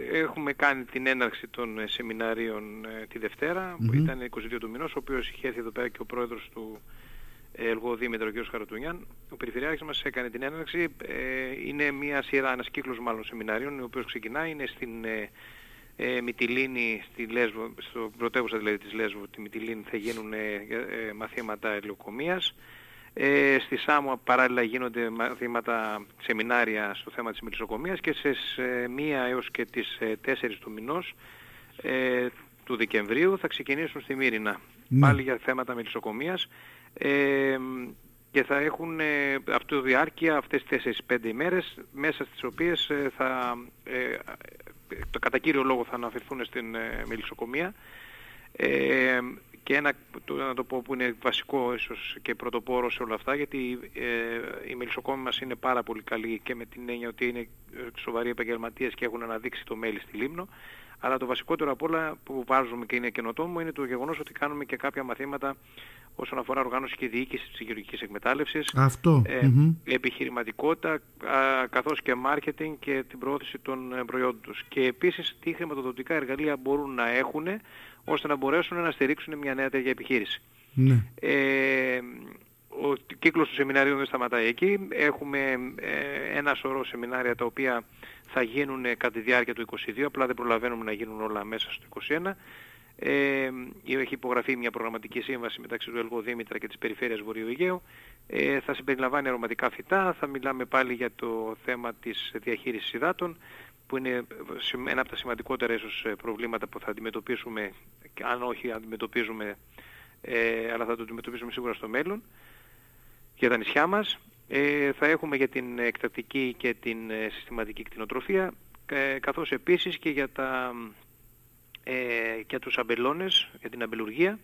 Έχουμε κάνει την έναρξη των ε, σεμιναρίων ε, τη Δευτέρα, που ήταν 22 του μηνός, ο οποίος είχε έρθει εδώ πέρα και ο πρόεδρος του Ελγό Δήμητρο, ο κ. Χαρατουνιάν. Ο Περιφερειάρχης μας έκανε την έναρξη. είναι μια σειρά, ένας κύκλος μάλλον σεμιναρίων, ο οποίος ξεκινάει, είναι στην ε, Μυτιλίνη, στη Λέσβο, στο πρωτεύουσα δηλαδή της Λέσβου, τη Μυτιλίνη θα γίνουν μαθήματα ελαιοκομείας. Ε, στη Σάμο παράλληλα γίνονται μαθήματα, σεμινάρια στο θέμα της μελισσοκομείας και σε μία έως και τις 4 του μηνός ε, του Δεκεμβρίου θα ξεκινήσουν στη Μύρινα. Ναι. Πάλι για θέματα μελισσοκομείας ε, και θα έχουν ε, αυτό διάρκεια αυτές τις 4-5 ημέρες μέσα στις οποίες ε, θα ε, το κατά κύριο λόγο θα αναφερθούν στην ε, μελισσοκομεία ε, και ένα, το, να το πω που είναι βασικό ίσως και πρωτοπόρο σε όλα αυτά γιατί ε, η μελισσοκόμη μας είναι πάρα πολύ καλή και με την έννοια ότι είναι ε, σοβαροί επαγγελματίες και έχουν αναδείξει το μέλι στη Λίμνο. Αλλά το βασικότερο από όλα που βάζουμε και είναι καινοτόμο είναι το γεγονός ότι κάνουμε και κάποια μαθήματα όσον αφορά οργάνωση και διοίκηση της γεωργικής εκμετάλλευσης, Αυτό. Ε, επιχειρηματικότητα, α, καθώς και μάρκετινγκ και την προώθηση των ε, προϊόντων τους. Και επίσης τι χρηματοδοτικά εργαλεία μπορούν να έχουν ώστε να μπορέσουν να στηρίξουν μια νέα τέτοια επιχείρηση. Ναι. Ε, ο κύκλος του σεμιναρίου δεν σταματάει εκεί. Έχουμε ε, ένα σωρό σεμινάρια τα οποία θα γίνουν κατά τη διάρκεια του 2022, απλά δεν προλαβαίνουμε να γίνουν όλα μέσα στο 2021. Ε, έχει υπογραφεί μια προγραμματική σύμβαση μεταξύ του Ελγό Δήμητρα και της Περιφέρειας Βορείου Αιγαίου. Ε, θα συμπεριλαμβάνει αρωματικά φυτά, θα μιλάμε πάλι για το θέμα της διαχείρισης υδάτων, που είναι ένα από τα σημαντικότερα ίσως προβλήματα που θα αντιμετωπίσουμε, αν όχι αντιμετωπίζουμε, ε, αλλά θα το αντιμετωπίσουμε σίγουρα στο μέλλον, για τα νησιά μας. Ε, θα έχουμε για την εκτατική και την ε, συστηματική κτηνοτροφία, ε, καθώς επίσης και για τα ε, για τους αμπελώνες, για την αμπελουργία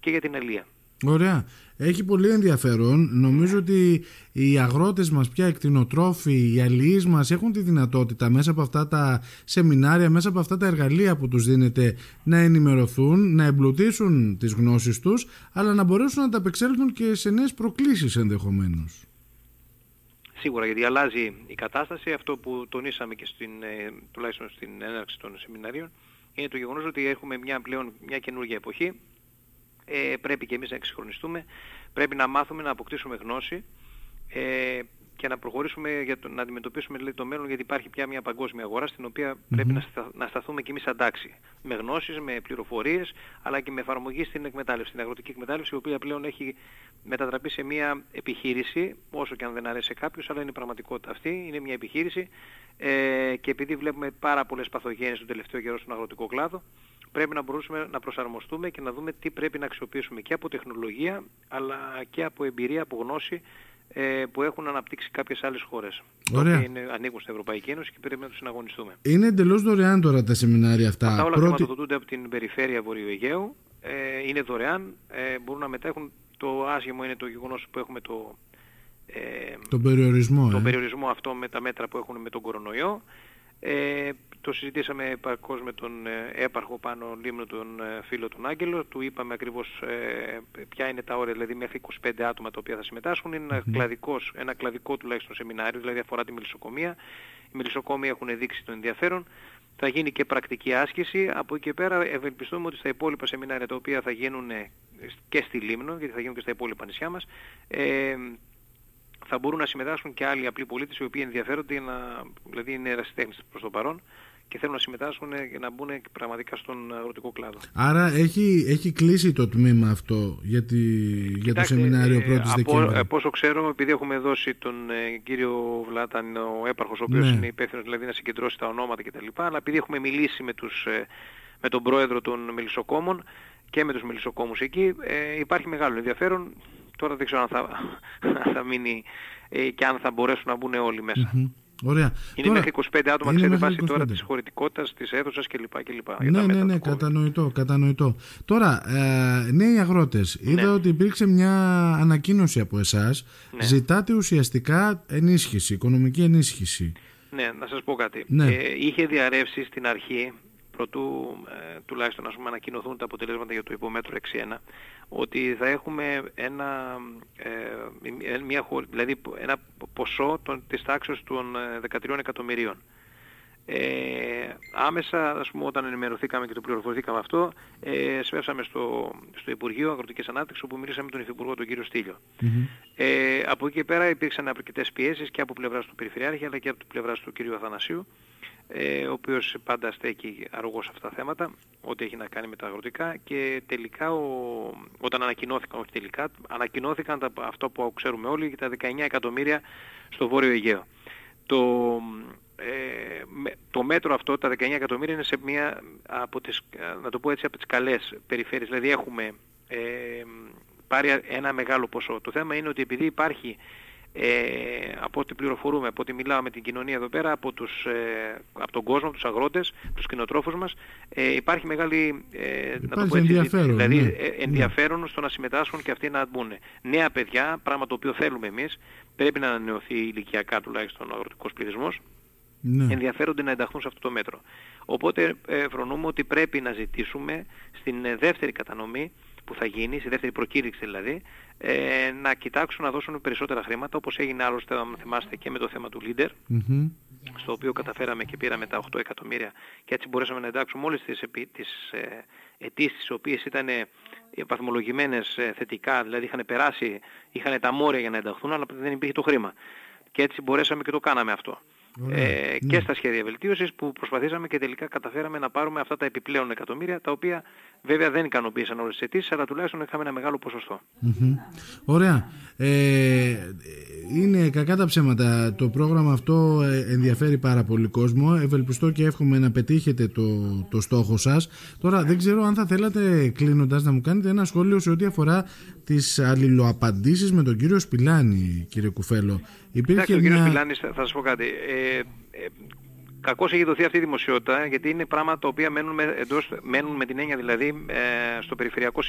και για την αλία. Ωραία. Έχει πολύ ενδιαφέρον. Νομίζω ότι οι αγρότες μας πια, οι κτηνοτρόφοι, οι αλληλείς μας έχουν τη δυνατότητα μέσα από αυτά τα σεμινάρια, μέσα από αυτά τα εργαλεία που τους δίνεται να ενημερωθούν, να εμπλουτίσουν τις γνώσεις τους, αλλά να μπορέσουν να τα απεξέλθουν και σε νέες προκλήσεις ενδεχομένως. Σίγουρα, γιατί αλλάζει η κατάσταση. Αυτό που τονίσαμε και στην, ε, τουλάχιστον στην έναρξη των σεμιναρίων, είναι το γεγονός ότι έχουμε μια πλέον μια καινούργια εποχή. Ε, πρέπει και εμείς να εξυγχρονιστούμε. Πρέπει να μάθουμε να αποκτήσουμε γνώση ε, και να προχωρήσουμε για το, να αντιμετωπίσουμε δηλαδή, το μέλλον γιατί υπάρχει πια μια παγκόσμια αγορά στην οποία πρέπει να, να σταθούμε και εμείς αντάξει. Με γνώσεις, με πληροφορίες αλλά και με εφαρμογή στην εκμετάλλευση, στην αγροτική εκμετάλλευση η οποία πλέον έχει μετατραπεί σε μια επιχείρηση όσο και αν δεν αρέσει σε κάποιους αλλά είναι πραγματικότητα αυτή, είναι μια επιχείρηση ε, και επειδή βλέπουμε πάρα πολλές παθογένειες τον τελευταίο καιρό στον αγροτικό κλάδο, πρέπει να μπορούσαμε να προσαρμοστούμε και να δούμε τι πρέπει να αξιοποιήσουμε και από τεχνολογία, αλλά και από εμπειρία, από γνώση ε, που έχουν αναπτύξει κάποιες άλλες χώρες. Ωραία. είναι, ανήκουν στην Ευρωπαϊκή Ένωση και πρέπει να τους συναγωνιστούμε. Είναι εντελώς δωρεάν τώρα τα σεμινάρια αυτά. Αυτά όλα Πρώτη... χρηματοδοτούνται από την περιφέρεια Βορείου Αιγαίου. Ε, είναι δωρεάν. Ε, μπορούν να μετέχουν. Το άσχημο είναι το γεγονός που έχουμε το, ε, τον περιορισμό, τον ε. περιορισμό αυτό με τα μέτρα που έχουν με τον κορονοϊό. Ε, το συζητήσαμε επαρκώς με τον ε, έπαρχο πάνω λίμνο τον ε, φίλο του Άγγελο. Του είπαμε ακριβώς ε, ποια είναι τα όρια, δηλαδή μέχρι 25 άτομα τα οποία θα συμμετάσχουν. Είναι ένα, κλαδικός, ένα κλαδικό τουλάχιστον σεμινάριο, δηλαδή αφορά τη μελισσοκομεία. Οι μελισσοκόμοι έχουν δείξει το ενδιαφέρον. Θα γίνει και πρακτική άσκηση. Από εκεί και πέρα ευελπιστούμε ότι στα υπόλοιπα σεμινάρια τα οποία θα γίνουν και στη Λίμνο, γιατί θα γίνουν και στα υπόλοιπα νησιά μας, ε, θα μπορούν να συμμετάσχουν και άλλοι απλοί πολίτες οι οποίοι ενδιαφέρονται, να, δηλαδή είναι ερασιτέχνες προς το παρόν και θέλουν να συμμετάσχουν για να μπουν πραγματικά στον αγροτικό κλάδο. Άρα έχει, έχει κλείσει το τμήμα αυτό για, τη, για το σεμινάριο 1η ε, Δεκέμβρη; Από όσο ξέρω, επειδή έχουμε δώσει τον ε, κύριο Βλάταν, ο έπαρχος, ο οποίος ναι. είναι υπεύθυνος δηλαδή να συγκεντρώσει τα ονόματα κτλ. Αλλά επειδή έχουμε μιλήσει με, τους, ε, με τον πρόεδρο των μελισσοκόμων και με τους μελισσοκόμους εκεί, ε, υπάρχει μεγάλο ενδιαφέρον Τώρα δεν ξέρω αν θα, θα μείνει ε, και αν θα μπορέσουν να μπουν όλοι μέσα. Mm-hmm. Ωραία. Είναι τώρα, μέχρι 25 άτομα, ξέρετε, βάσει τώρα της χωρητικότητας, της αίθουσας κλπ. κλπ. Ναι, ναι, ναι, κατανοητό, κατανοητό. Τώρα, ε, νέοι αγρότες, ναι. είδα ότι υπήρξε μια ανακοίνωση από εσάς. Ναι. Ζητάτε ουσιαστικά ενίσχυση, οικονομική ενίσχυση. Ναι, να σας πω κάτι. Ναι. Ε, είχε διαρρεύσει στην αρχή προτού ε, τουλάχιστον ας πούμε, ανακοινωθούν τα αποτελέσματα για το υπομέτρο 6.1 ότι θα έχουμε ένα, ε, μια, δηλαδή ένα ποσό των, της τάξης των 13 ε, εκατομμυρίων. ε, άμεσα, ας πούμε, όταν ενημερωθήκαμε και το πληροφορηθήκαμε αυτό, ε, σφεύσαμε στο, στο Υπουργείο Αγροτικής Ανάπτυξης, όπου μιλήσαμε με τον Υφυπουργό, τον κύριο Στήλιο. Ε, από εκεί και πέρα υπήρξαν αρκετές πιέσεις και από πλευράς του Περιφερειάρχη, αλλά και από πλευράς του κύριου Αθανασίου, ε, ο οποίος πάντα στέκει αργός σε αυτά τα θέματα, ό,τι έχει να κάνει με τα αγροτικά και τελικά ο, όταν ανακοινώθηκαν, όχι τελικά, ανακοινώθηκαν τα, αυτό που ξέρουμε όλοι για τα 19 εκατομμύρια στο Βόρειο Αιγαίο. Το, ε, το μέτρο αυτό, τα 19 εκατομμύρια, είναι σε μία από τις, να το πω έτσι, από τις καλές περιφέρειες. Δηλαδή έχουμε ε, πάρει ένα μεγάλο ποσό. Το θέμα είναι ότι επειδή υπάρχει ε, από ό,τι πληροφορούμε, από ό,τι μιλάω με την κοινωνία εδώ πέρα, από, τους, ε, από τον κόσμο, τους αγρότες, τους κοινοτρόφους μας, ε, υπάρχει μεγάλη ε, να το πω έτσι, ενδιαφέρον, δηλαδή, ναι. Ε, ενδιαφέρον στο να συμμετάσχουν και αυτοί να μπουν. Νέα παιδιά, πράγμα το οποίο θέλουμε εμείς, πρέπει να ανανεωθεί ηλικιακά τουλάχιστον ο αγροτικός πληθυσμός, ναι. ενδιαφέρονται να ενταχθούν σε αυτό το μέτρο. Οπότε ε, φρονούμε ότι πρέπει να ζητήσουμε στην δεύτερη κατανομή που θα γίνει, στη δεύτερη προκήρυξη δηλαδή, ε, να κοιτάξουν να δώσουν περισσότερα χρήματα, όπως έγινε άλλωστε, αν θυμάστε, και με το θέμα του Leader, στο οποίο καταφέραμε και πήραμε τα 8 εκατομμύρια και έτσι μπορέσαμε να εντάξουμε όλες τις, τις ε, αιτήσεις, τις οποίες ήταν ε, βαθμολογημένες ε, θετικά, δηλαδή είχαν περάσει, είχαν τα μόρια για να ενταχθούν, αλλά δεν υπήρχε το χρήμα. Και έτσι μπορέσαμε και το κάναμε αυτό ε, και ναι. στα σχέδια βελτίωσης που προσπαθήσαμε και τελικά καταφέραμε να πάρουμε αυτά τα επιπλέον εκατομμύρια τα οποία βέβαια δεν ικανοποίησαν όλες τις αιτήσεις αλλά τουλάχιστον είχαμε ένα μεγάλο Ωραία. Ε, είναι κακά τα ψέματα. Το πρόγραμμα αυτό ε, ενδιαφέρει πάρα πολύ κόσμο. Ευελπιστώ και εύχομαι να πετύχετε το, το στόχο σας. Τώρα δεν ξέρω αν θα θέλατε κλείνοντας να μου κάνετε ένα σχόλιο σε ό,τι αφορά τις αλληλοαπαντήσεις με τον κύριο Σπιλάνη κύριε Κουφέλο. Υπήρχε μια... ο κύριος Σπιλάνης θα σας πω κάτι. Ε, ε, κακώς έχει δοθεί αυτή η δημοσιότητα γιατί είναι πράγματα τα οποία μένουν με, εντός, μένουν με την έννοια δηλαδή ε, στο Περιφερειακό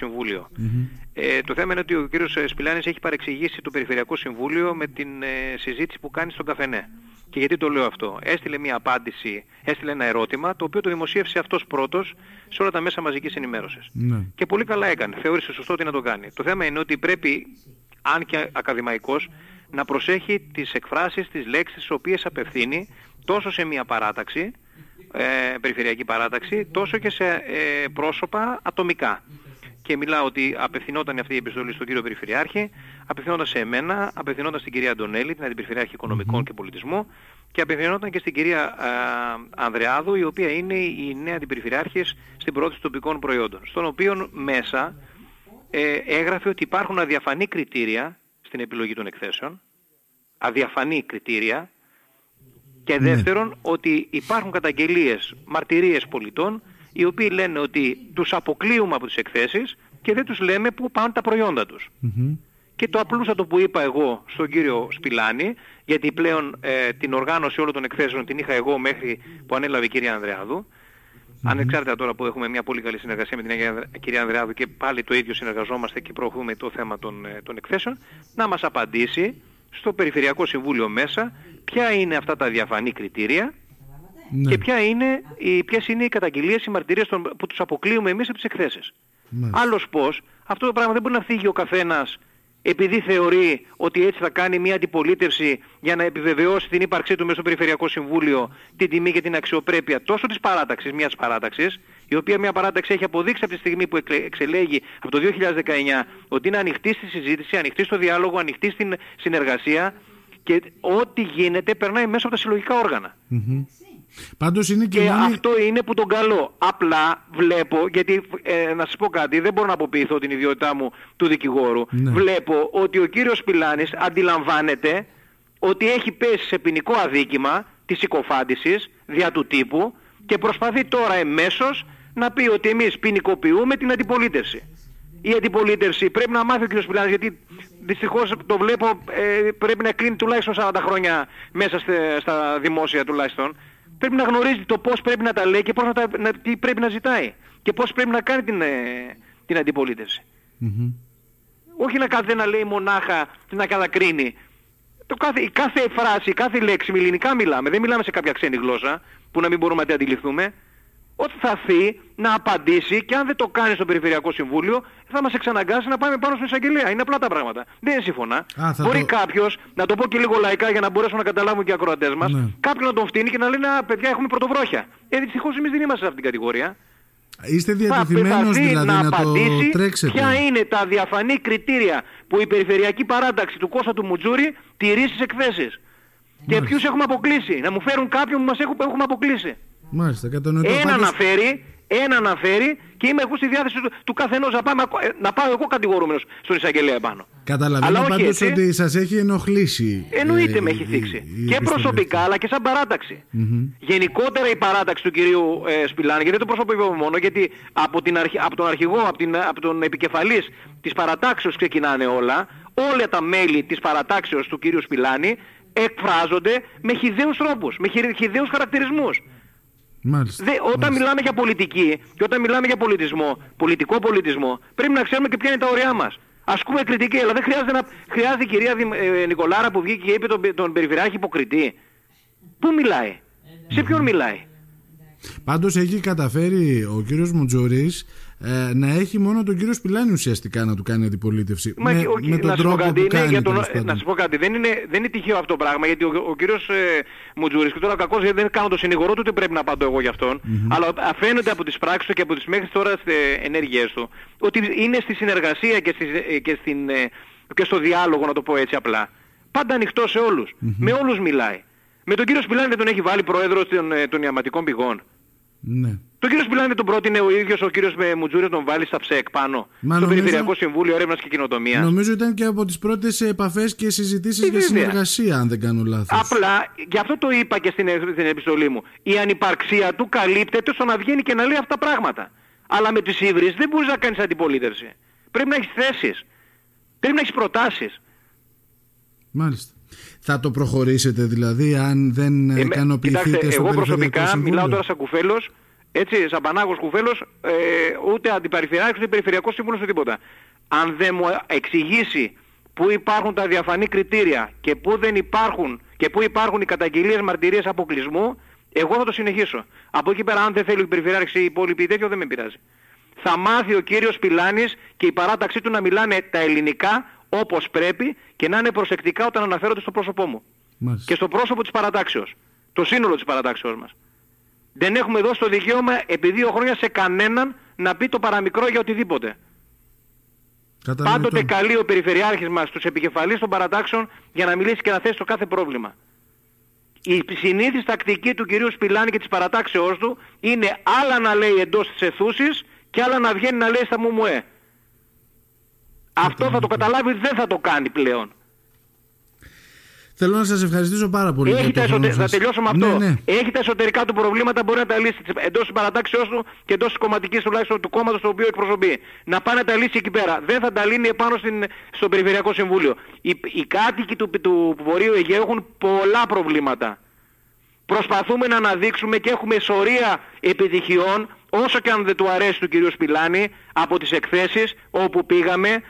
Ε, το θέμα είναι ότι ο κύριος Σπιλάνης έχει παρεξηγήσει το Περιφερειακό Συμβούλιο με την ε, συζήτηση που κάνει στον καφενέ. Και γιατί το λέω αυτό; Έστειλε μια απάντηση, έστειλε ένα ερώτημα, το οποίο το δημοσίευσε αυτός πρώτος σε όλα τα μέσα μαζικής ενημέρωσης. Ναι. Και πολύ καλά έκανε. Θεώρησε σωστό ότι να το κάνει. Το θέμα είναι ότι πρέπει, αν και ακαδημαϊκός, να προσέχει τις εκφράσεις, τις λέξεις τις οποίες απευθύνει τόσο σε μια παράταξη, ε, περιφερειακή παράταξη, τόσο και σε ε, πρόσωπα ατομικά. Και μιλάω ότι απευθυνόταν αυτή η επιστολή στον κύριο Περιφερειάρχη, απευθυνόταν σε εμένα, απευθυνόταν στην κυρία Αντωνέλη, την Αντιπεριφερειάρχη Οικονομικών και Πολιτισμού, και απευθυνόταν και στην κυρία ε, Ανδρεάδου, η οποία είναι η νέα Αντιπεριφερειάρχης στην πρόθεση τοπικών προϊόντων. Στον οποίο μέσα ε, έγραφε ότι υπάρχουν αδιαφανή κριτήρια στην επιλογή των εκθέσεων, αδιαφανή κριτήρια, και ναι. δεύτερον, ότι υπάρχουν καταγγελίες, μαρτυρίες πολιτών, οι οποίοι λένε ότι τους αποκλείουμε από τις εκθέσεις και δεν τους λέμε πού πάνε τα προϊόντα τους. Και το απλούστατο που είπα εγώ στον κύριο Σπιλάνη, γιατί πλέον ε, την οργάνωση όλων των εκθέσεων την είχα εγώ μέχρι που ανέλαβε η κυρία Ανδρεάδου, Ανεξάρτητα τώρα που έχουμε μια πολύ καλή συνεργασία με την κυρία Ανδρεάδου και πάλι το ίδιο συνεργαζόμαστε και προωθούμε το θέμα των, ε, των εκθέσεων, να μας απαντήσει στο Περιφερειακό Συμβούλιο μέσα ποια είναι αυτά τα διαφανή κριτήρια ναι. και ποια είναι, οι, ποιες είναι οι καταγγελίες, οι μαρτυρίες των, που τους αποκλείουμε εμείς από τις εκθέσεις. Ναι. Άλλος πώς, αυτό το πράγμα δεν μπορεί να φύγει ο καθένας επειδή θεωρεί ότι έτσι θα κάνει μια αντιπολίτευση για να επιβεβαιώσει την ύπαρξή του μέσα στο Περιφερειακό Συμβούλιο την τιμή και την αξιοπρέπεια τόσο της παράταξης, μιας παράταξης, η οποία μια παράταξη έχει αποδείξει από τη στιγμή που εξελέγει από το 2019 ότι είναι ανοιχτή στη συζήτηση, ανοιχτή στο διάλογο, ανοιχτή στην συνεργασία και ό,τι γίνεται περνάει μέσα από τα συλλογικά Πάντως είναι και, αυτό είναι που τον καλό. Απλά βλέπω, γιατί ε, να σας πω κάτι, δεν μπορώ να αποποιηθώ την ιδιότητά μου του δικηγόρου. Ναι. Βλέπω ότι ο κύριος Πιλάνης αντιλαμβάνεται ότι έχει πέσει σε ποινικό αδίκημα της συκοφάντησης δια του τύπου και προσπαθεί τώρα εμέσως να πει ότι εμείς ποινικοποιούμε την αντιπολίτευση. Η αντιπολίτευση πρέπει να μάθει ο κύριος Πιλάνης γιατί δυστυχώς το βλέπω ε, πρέπει να κλείνει τουλάχιστον 40 χρόνια μέσα στα δημόσια τουλάχιστον πρέπει να γνωρίζει το πώς πρέπει να τα λέει και πώς να τα, να, τι πρέπει να ζητάει και πώς πρέπει να κάνει την, ε, την αντιπολίτευση. Mm-hmm. Όχι να κάθε να λέει μονάχα να κατακρίνει. Το κάθε, η κάθε φράση, κάθε λέξη, με ελληνικά μιλάμε, δεν μιλάμε σε κάποια ξένη γλώσσα που να μην μπορούμε να την αντιληφθούμε. Ότι θα έρθει να απαντήσει και αν δεν το κάνει στο Περιφερειακό Συμβούλιο θα μας εξαναγκάσει να πάμε πάνω στην εισαγγελία. Είναι απλά τα πράγματα. Δεν είναι σύμφωνα. Μπορεί το... κάποιος, να το πω και λίγο λαϊκά για να μπορέσουν να καταλάβουν και οι ακροατές μας, ναι. κάποιον να τον φτύνει και να λέει να παιδιά έχουμε πρωτοβρόχια. Ε, δυστυχώς εμείς δεν είμαστε σε αυτήν την κατηγορία. Είστε διατεθειμένος δηλαδή να, να το τρέξετε. Ποια είναι τα διαφανή κριτήρια που η περιφερειακή παράταξη του Κώστα του Μουτζούρη τηρεί στις εκθέσεις. Και ποιους έχουμε αποκλείσει. Να μου φέρουν κάποιον που μας έχουμε, έχουμε αποκλείσει. Μάλιστα, κατανοητό. Ένα πάντως... αναφέρει, ένα αναφέρει και είμαι εγώ στη διάθεση του, του καθενός να, πάμε, ε, να πάω εγώ κατηγορούμενος στον εισαγγελέα επάνω. Καταλαβαίνω πάντως ότι σας έχει ενοχλήσει. Εννοείται ε, με έχει θίξει. και προσωπικά αλλά και σαν παράταξη. Mm-hmm. Γενικότερα η παράταξη του κυρίου ε, Σπιλάνη, γιατί δεν το προσωπικό μόνο, γιατί από, την αρχ, από τον αρχηγό, από, την, από τον επικεφαλής της παρατάξεως ξεκινάνε όλα, όλα τα μέλη της παρατάξεως του κυρίου Σπιλάνη εκφράζονται με χιδαίους τρόπους, με χιδαίους χαρακτηρισμούς. Μάλιστα. Δε, όταν Μάλιστα. μιλάμε για πολιτική και όταν μιλάμε για πολιτισμό, πολιτικό πολιτισμό, πρέπει να ξέρουμε και ποια είναι τα ωριά μας. Ασκούμε κριτική, αλλά δεν χρειάζεται, να, χρειάζεται η κυρία ε, Νικολάρα που βγήκε και είπε τον, τον Περιφερειάρχη υποκριτή. Πού μιλάει, σε ποιον μιλάει; Πάντως έχει καταφέρει ο κύριος Μουτζορής ε, να έχει μόνο τον κύριο Σπιλάνη ουσιαστικά να του κάνει αντιπολίτευση. Μα, με, ο, με τον να τρόπο κάτι, που κάνει. Για τον, να σου πω κάτι, δεν είναι, δεν είναι τυχαίο αυτό το πράγμα γιατί ο, ο κύριος ε, Μουτζούρης και τώρα κακός δεν κάνω το συνηγορό του, δεν πρέπει να απαντώ εγώ γι' αυτόν, mm-hmm. αλλά φαίνεται από τις πράξεις του και από τις μέχρι τώρα ενέργειές του ότι είναι στη συνεργασία και, στη, ε, και, στην, ε, και στο διάλογο, να το πω έτσι απλά. Πάντα ανοιχτό σε όλους. Mm-hmm. Με όλους μιλάει. Με τον κύριο Σπιλάνη δεν τον έχει βάλει πρόεδρος των, ε, των ιαματικών πηγών. Ναι. Το κύριος Σπιλάνη τον πρότεινε ο ίδιος ο κύριος Μουτζούρη τον βάλει στα ΨΕΚ πάνω. Μα στο νομίζω... Περιφερειακό Συμβούλιο Έρευνας και Κοινοτομίας. Νομίζω ήταν και από τις πρώτες επαφές και συζητήσεις για συνεργασία αν δεν κάνω λάθος. Απλά, γι' αυτό το είπα και στην, στην επιστολή μου. Η ανυπαρξία του καλύπτεται στο να βγαίνει και να λέει αυτά τα πράγματα. Αλλά με τις ύβρις δεν μπορείς να κάνεις αντιπολίτευση. Πρέπει να έχεις θέσεις. Πρέπει να έχεις προτάσεις. Μάλιστα. Θα το προχωρήσετε δηλαδή αν δεν ε, ικανοποιηθείτε στο Εγώ προσωπικά μιλάω τώρα σαν κουφέλος, έτσι, σαν πανάγος κουφέλος, ε, ούτε αντιπεριφερειάρχος ούτε περιφερειακό σύμβουλος ούτε τίποτα. Αν δεν μου εξηγήσει πού υπάρχουν τα διαφανή κριτήρια και πού δεν υπάρχουν και πού υπάρχουν οι καταγγελίες μαρτυρίες αποκλεισμού, εγώ θα το συνεχίσω. Από εκεί πέρα αν δεν θέλει η περιφερειάρχης ή η υπόλοιπη τέτοιο δεν με πειράζει. Θα μάθει ο κύριος Πιλάνης και η παράταξή του να μιλάνε τα ελληνικά όπως πρέπει και να είναι προσεκτικά όταν αναφέρονται στο πρόσωπό μου. Μάλιστα. Και στο πρόσωπο της παρατάξεως. Το σύνολο της παρατάξεως μας. Δεν έχουμε δώσει το δικαίωμα επί δύο χρόνια σε κανέναν να πει το παραμικρό για οτιδήποτε. Πάντοτε καλεί ο Περιφερειάρχης μας τους επικεφαλείς των παρατάξεων για να μιλήσει και να θέσει το κάθε πρόβλημα. Η συνήθις τακτική του κυρίου Σπιλάνη και της παρατάξεώς του είναι άλλα να λέει εντός της αιθούσης και άλλα να βγαίνει να λέει στα μουμουέ. Αυτό θα το καταλάβει, δεν θα το κάνει πλέον. Θέλω να σας ευχαριστήσω πάρα πολύ. Έχει τα εσωτε... Θα τελειώσω με αυτό. Ναι, ναι. Έχει τα εσωτερικά του προβλήματα, μπορεί να τα λύσει εντός της παρατάξεως του και εντός της κομματικής τουλάχιστον του κόμματος το οποίο εκπροσωπεί. Να πάει να τα λύσει εκεί πέρα. Δεν θα τα λύνει επάνω στην... στο Περιφερειακό Συμβούλιο. Οι, οι κάτοικοι του, του Βορείου Αιγαίου έχουν πολλά προβλήματα. Προσπαθούμε να αναδείξουμε και έχουμε σωρία επιτυχιών όσο και αν δεν του αρέσει του κυρίου Σπιλάνη από τις εκθέσεις όπου πήγαμε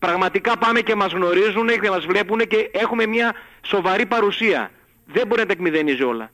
πραγματικά πάμε και μας γνωρίζουν και μας βλέπουν και έχουμε μια σοβαρή παρουσία. Δεν μπορεί να τα εκμηδενίζει όλα.